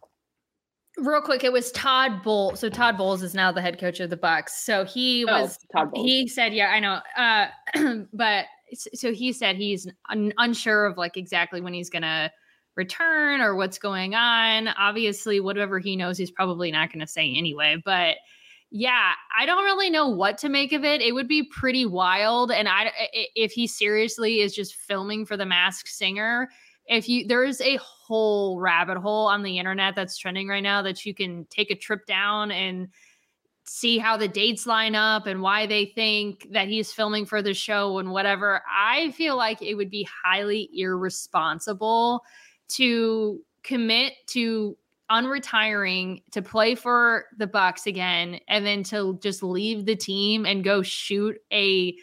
real quick, it was Todd Bowles. So Todd Bowles is now the head coach of the Bucs. So he Oh, was Todd Bowles. he said, yeah, I know. Uh but so he said he's un- unsure of like exactly when he's going to return or what's going on. Obviously, whatever he knows he's probably not going to say anyway, but yeah, I don't really know what to make of it. It would be pretty wild and I if he seriously is just filming for the Masked Singer, if you there's a whole rabbit hole on the internet that's trending right now that you can take a trip down and see how the dates line up and why they think that he's filming for the show and whatever. I feel like it would be highly irresponsible to commit to unretiring to play for the Bucs again and then to just leave the team and go shoot a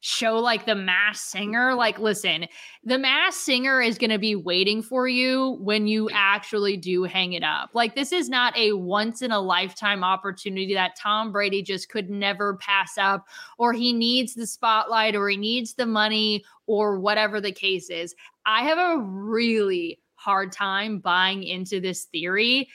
show like the Masked Singer like listen the Masked Singer is going to be waiting for you when you actually do hang it up. Like this is not a once in a lifetime opportunity that tom brady just could never pass up or he needs the spotlight or he needs the money or whatever the case is. I have a really hard time buying into this theory.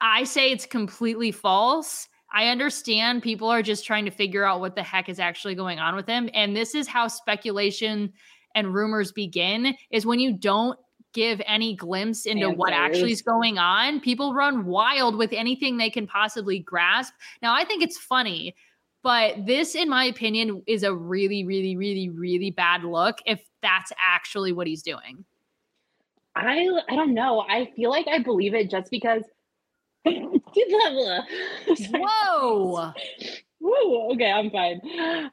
I say it's completely false I understand people are just trying to figure out what the heck is actually going on with him. And this is how speculation and rumors begin is when you don't give any glimpse into what actually is going on, people run wild with anything they can possibly grasp. Now, I think it's funny, but this, in my opinion, is a really, really, really, really bad look if that's actually what he's doing. I I don't know. I feel like I believe it just because Whoa. Woo, okay, I'm fine.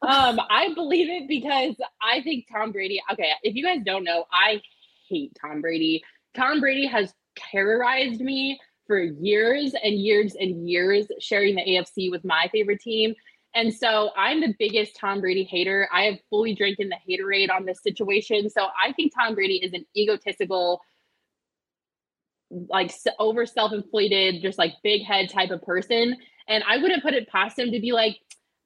Um, I believe it because I think Tom Brady. Okay, if you guys don't know, I hate Tom Brady. Tom Brady has terrorized me for years and years and years, sharing the AFC with my favorite team. And so I'm the biggest Tom Brady hater. I have fully drinking the haterade on this situation. So I think Tom Brady is an egotistical, like over self inflated, just like big head type of person. And I wouldn't put it past him to be like,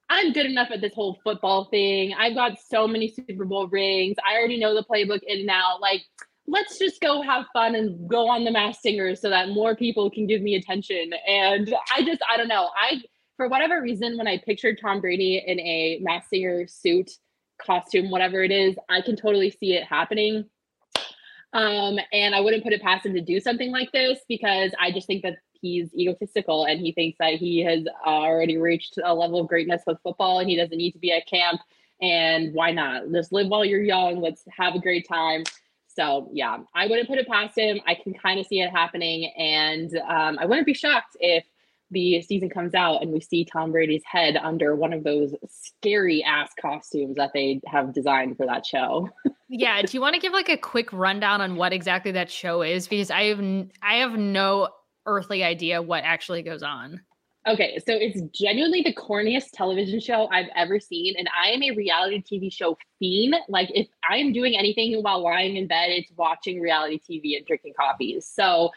I'm good enough at this whole football thing. I've got so many Super Bowl rings. I already know the playbook in and out. Like, let's just go have fun and go on the Masked Singer so that more people can give me attention. And I just, I don't know. I, for whatever reason, when I pictured Tom Brady in a Masked Singer suit, costume, whatever it is, I can totally see it happening. Um, and I wouldn't put it past him to do something like this because I just think that he's egotistical and he thinks that he has already reached a level of greatness with football and he doesn't need to be at camp. And why not? Just live while you're young. Let's have a great time. So yeah, I wouldn't put it past him. I can kind of see it happening, and um, I wouldn't be shocked if the season comes out and we see Tom Brady's head under one of those scary ass costumes that they have designed for that show. Yeah, do you want to give like a quick rundown on what exactly that show is? Because I have n- I have no earthly idea what actually goes on. Okay, so it's genuinely the corniest television show I've ever seen, and I am a reality TV show fiend. Like, if I am doing anything while lying in bed, it's watching reality TV and drinking coffees. So,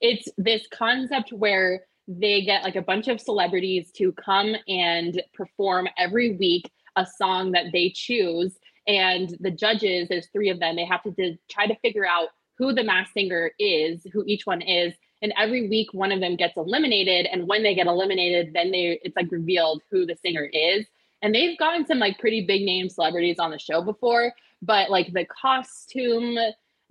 it's this concept where they get like a bunch of celebrities to come and perform every week a song that they choose, and the judges, there's three of them, they have to de- try to figure out who the Masked Singer is, who each one is, and every week one of them gets eliminated and when they get eliminated then they it's like revealed who the singer is. And they've gotten some like pretty big name celebrities on the show before but like the costume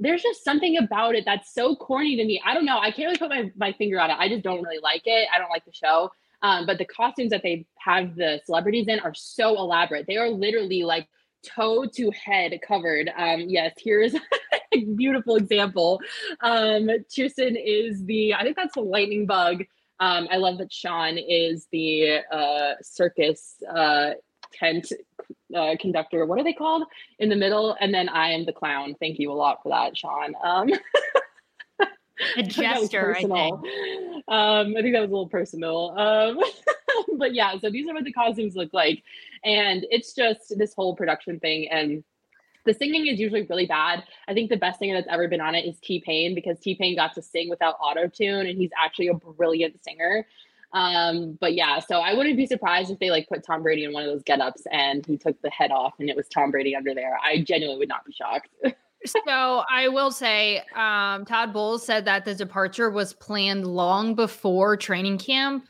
there's just something about it that's so corny to me. I don't know i can't really put my, my finger on it. I just don't really like it. I don't like the show. Um, but the costumes that they have the celebrities in are so elaborate. They are literally like toe to head covered um yes here's a beautiful example. Um Tristan is the i think that's the lightning bug. Um i love that sean is the uh circus uh tent uh, conductor. What are they called? In the middle and then i am the clown. Thank you a lot for that sean. Um A that was jester, I think. Um, I think that was a little personal. Um, but yeah, so these are what the costumes look like. And it's just this whole production thing. And the singing is usually really bad. I think the best singer that's ever been on it is T Pain because T Pain got to sing without auto tune and he's actually a brilliant singer. Um, but yeah, so I wouldn't be surprised if they like put Tom Brady in one of those get-ups and he took the head off and it was Tom Brady under there. I genuinely would not be shocked. so I will say, um, Todd Bowles said that the departure was planned long before training camp,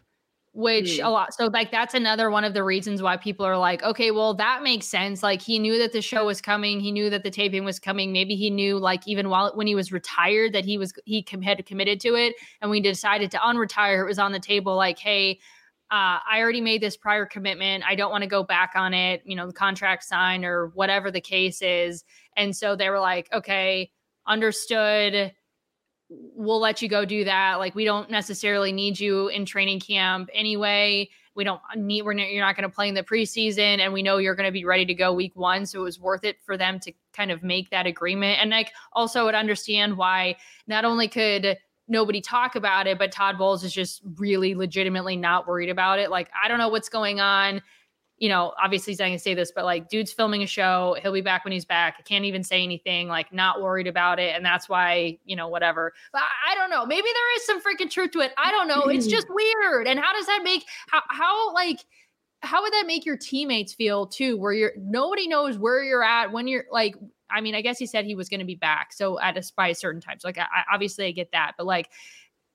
which Hmm. a lot. So like that's another one of the reasons why people are like, okay, well that makes sense. Like he knew that the show was coming, he knew that the taping was coming. Maybe he knew like even while when he was retired that he was he com- had committed to it, and we decided to unretire. It was on the table, like, hey. Uh, I already made this prior commitment. I don't want to go back on it. You know, the contract signed or whatever the case is. And so they were like, okay, understood. We'll let you go do that. Like, we don't necessarily need you in training camp anyway. We don't need, we're not, you're not going to play in the preseason. And we know you're going to be ready to go week one. So it was worth it for them to kind of make that agreement. And like, also would understand why not only could nobody talk about it, but Todd Bowles is just really legitimately not worried about it. Like, I don't know what's going on you know, obviously he's not gonna say this, but like, dude's filming a show. He'll be back when he's back. I can't even say anything. Like, not worried about it, and that's why you know whatever. But I, I don't know. Maybe there is some freaking truth to it. I don't know. It's just weird. And how does that make how how like how would that make your teammates feel too? Where you're nobody knows where you're at when you're like. I mean, I guess he said he was going to be back, so at a by a certain time. So like, I, obviously I get that, but like.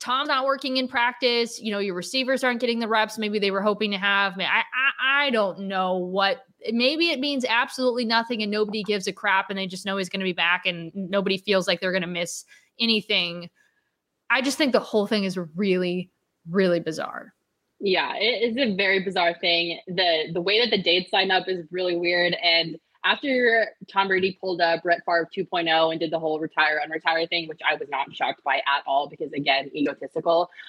Tom's not working in practice. You know, your receivers aren't getting the reps. Maybe they were hoping to have. I, I, I don't know what. Maybe it means absolutely nothing, and nobody gives a crap, and they just know he's going to be back, and nobody feels like they're going to miss anything. I just think the whole thing is really, really bizarre. Yeah, it is a very bizarre thing. The the way that the dates line up is really weird and after Tom Brady pulled a Brett Favre 2.0 and did the whole retire unretire thing, which I was not shocked by at all because again, egotistical.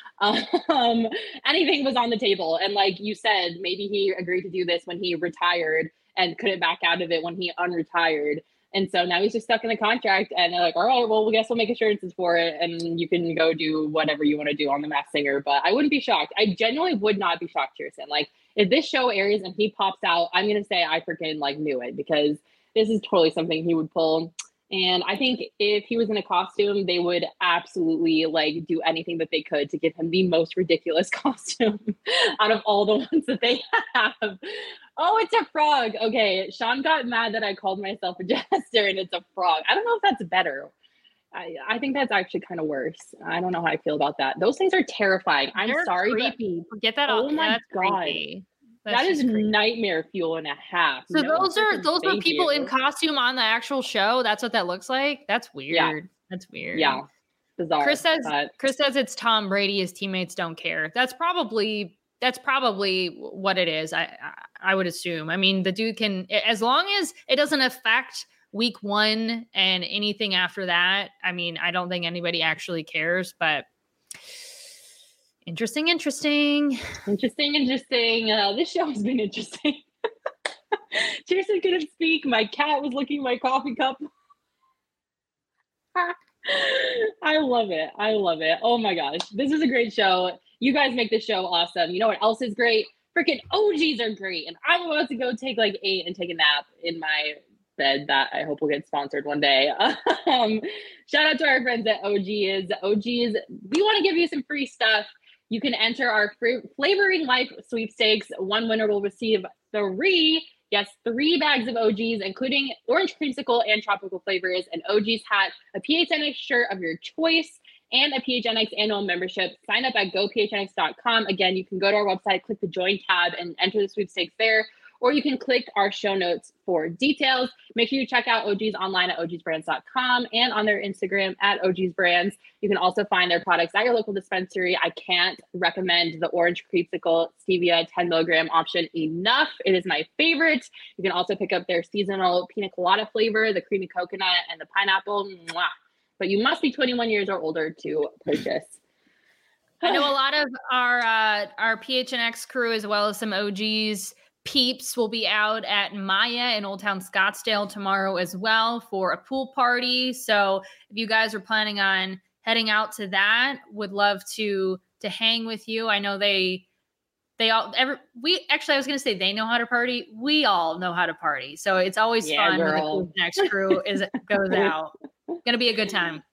Um, anything was on the table, and like you said, maybe he agreed to do this when he retired and couldn't back out of it when he unretired. And so now he's just stuck in the contract, and they're like, "All right, well, we guess we'll make assurances for it, and you can go do whatever you want to do on the Masked Singer." But I wouldn't be shocked. I genuinely would not be shocked, Kirsten. Like if this show airs and he pops out, I'm gonna say I freaking like knew it because this is totally something he would pull. And I think if he was in a costume, they would absolutely like do anything that they could to give him the most ridiculous costume out of all the ones that they have. Oh, it's a frog. Okay. Sean got mad that I called myself a jester and it's a frog. I don't know if that's better. I, I think that's actually kind of worse. I don't know how I feel about that. Those things are terrifying. I'm They're sorry. but- Get that off. Oh my God. creepy. That's that is creepy. nightmare fuel and a half. So No, those are those were thank people in costume on the actual show. That's what that looks like. That's weird. Yeah. That's weird. Yeah. Bizarre. Chris says but- Chris says it's Tom Brady. His teammates don't care. That's probably that's probably what it is. I I, I would assume. I mean, the dude can as long as it doesn't affect week one and anything after that. I mean, I don't think anybody actually cares. But interesting, interesting. Interesting, interesting. Uh, this show has been interesting. Kirsten couldn't speak. My cat was licking my coffee cup. I love it. I love it. Oh my gosh. This is a great show. You guys make this show awesome. You know what else is great? Freaking OGs are great. And I'm about to go take like eight and take a nap in my bed that I hope will get sponsored one day. Um, shout out to our friends at OGs. OGs, we want to give you some free stuff. You can enter our free flavoring life sweepstakes. One winner will receive three, yes, three bags of OGs, including orange creamsicle and tropical flavors, an OG's hat, a PHNX shirt of your choice, and a PHNX annual membership. Sign up at gophnx.com. Again, you can go to our website, click the join tab, and enter the sweepstakes there. Or you can click our show notes for details. Make sure you check out OGs online at ogsbrands.com and on their Instagram at ogsbrands. You can also find their products at your local dispensary. I can't recommend the orange creamsicle stevia 10 milligram option enough. It is my favorite. You can also pick up their seasonal pina colada flavor, the creamy coconut, and the pineapple. Mwah. But you must be 21 years or older to purchase. I know a lot of our uh, our PHNX crew, as well as some OGs, peeps, will be out at Maya in Old Town Scottsdale tomorrow as well for a pool party. So if you guys are planning on heading out to that, would love to to hang with you. I know they they all every we actually I was gonna say they know how to party. We all know how to party. So it's always Yeah, fun girl. when the next crew is goes out. Gonna be a good time.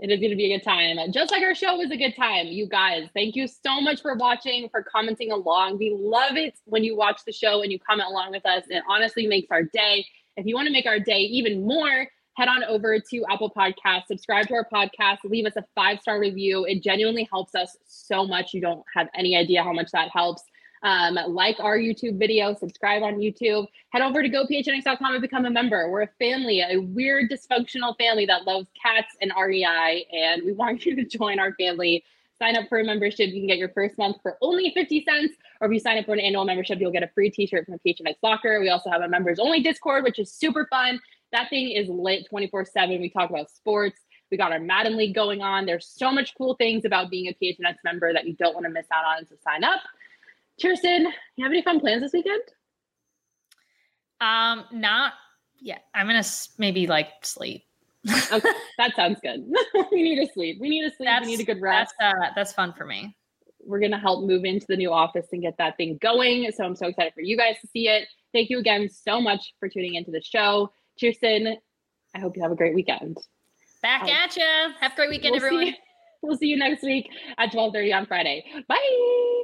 It is going to be a good time. Just like our show was a good time. You guys, thank you so much for watching, for commenting along. We love it when you watch the show and you comment along with us. It honestly makes our day. If you want to make our day even more, head on over to Apple Podcasts, subscribe to our podcast, leave us a five star review. It genuinely helps us so much. You don't have any idea how much that helps. Um, like our YouTube video, subscribe on YouTube, head over to gophnx.com and become a member. We're a family, a weird dysfunctional family that loves cats and REI, and we want you to join our family. Sign up for a membership. You can get your first month for only 50 cents, or if you sign up for an annual membership, you'll get a free t-shirt from the PHNX Locker. We also have a members only Discord, which is super fun. That thing is lit 24-7. We talk about sports. We got our Madden League going on. There's so much cool things about being a PHNX member that you don't want to miss out on. So sign up. Kirsten, you have any fun plans this weekend? Um, not yet. I'm gonna maybe like sleep. Okay, that sounds good. we need to sleep. We need to sleep. That's we need a good rest. That's uh, that's fun for me. We're gonna help move into the new office and get that thing going. So I'm so excited for you guys to see it. Thank you again so much for tuning into the show. Kirsten, I hope you have a great weekend. Back at you. Have a great weekend, We'll see- everyone. we'll see you next week at 12:30 on Friday. Bye.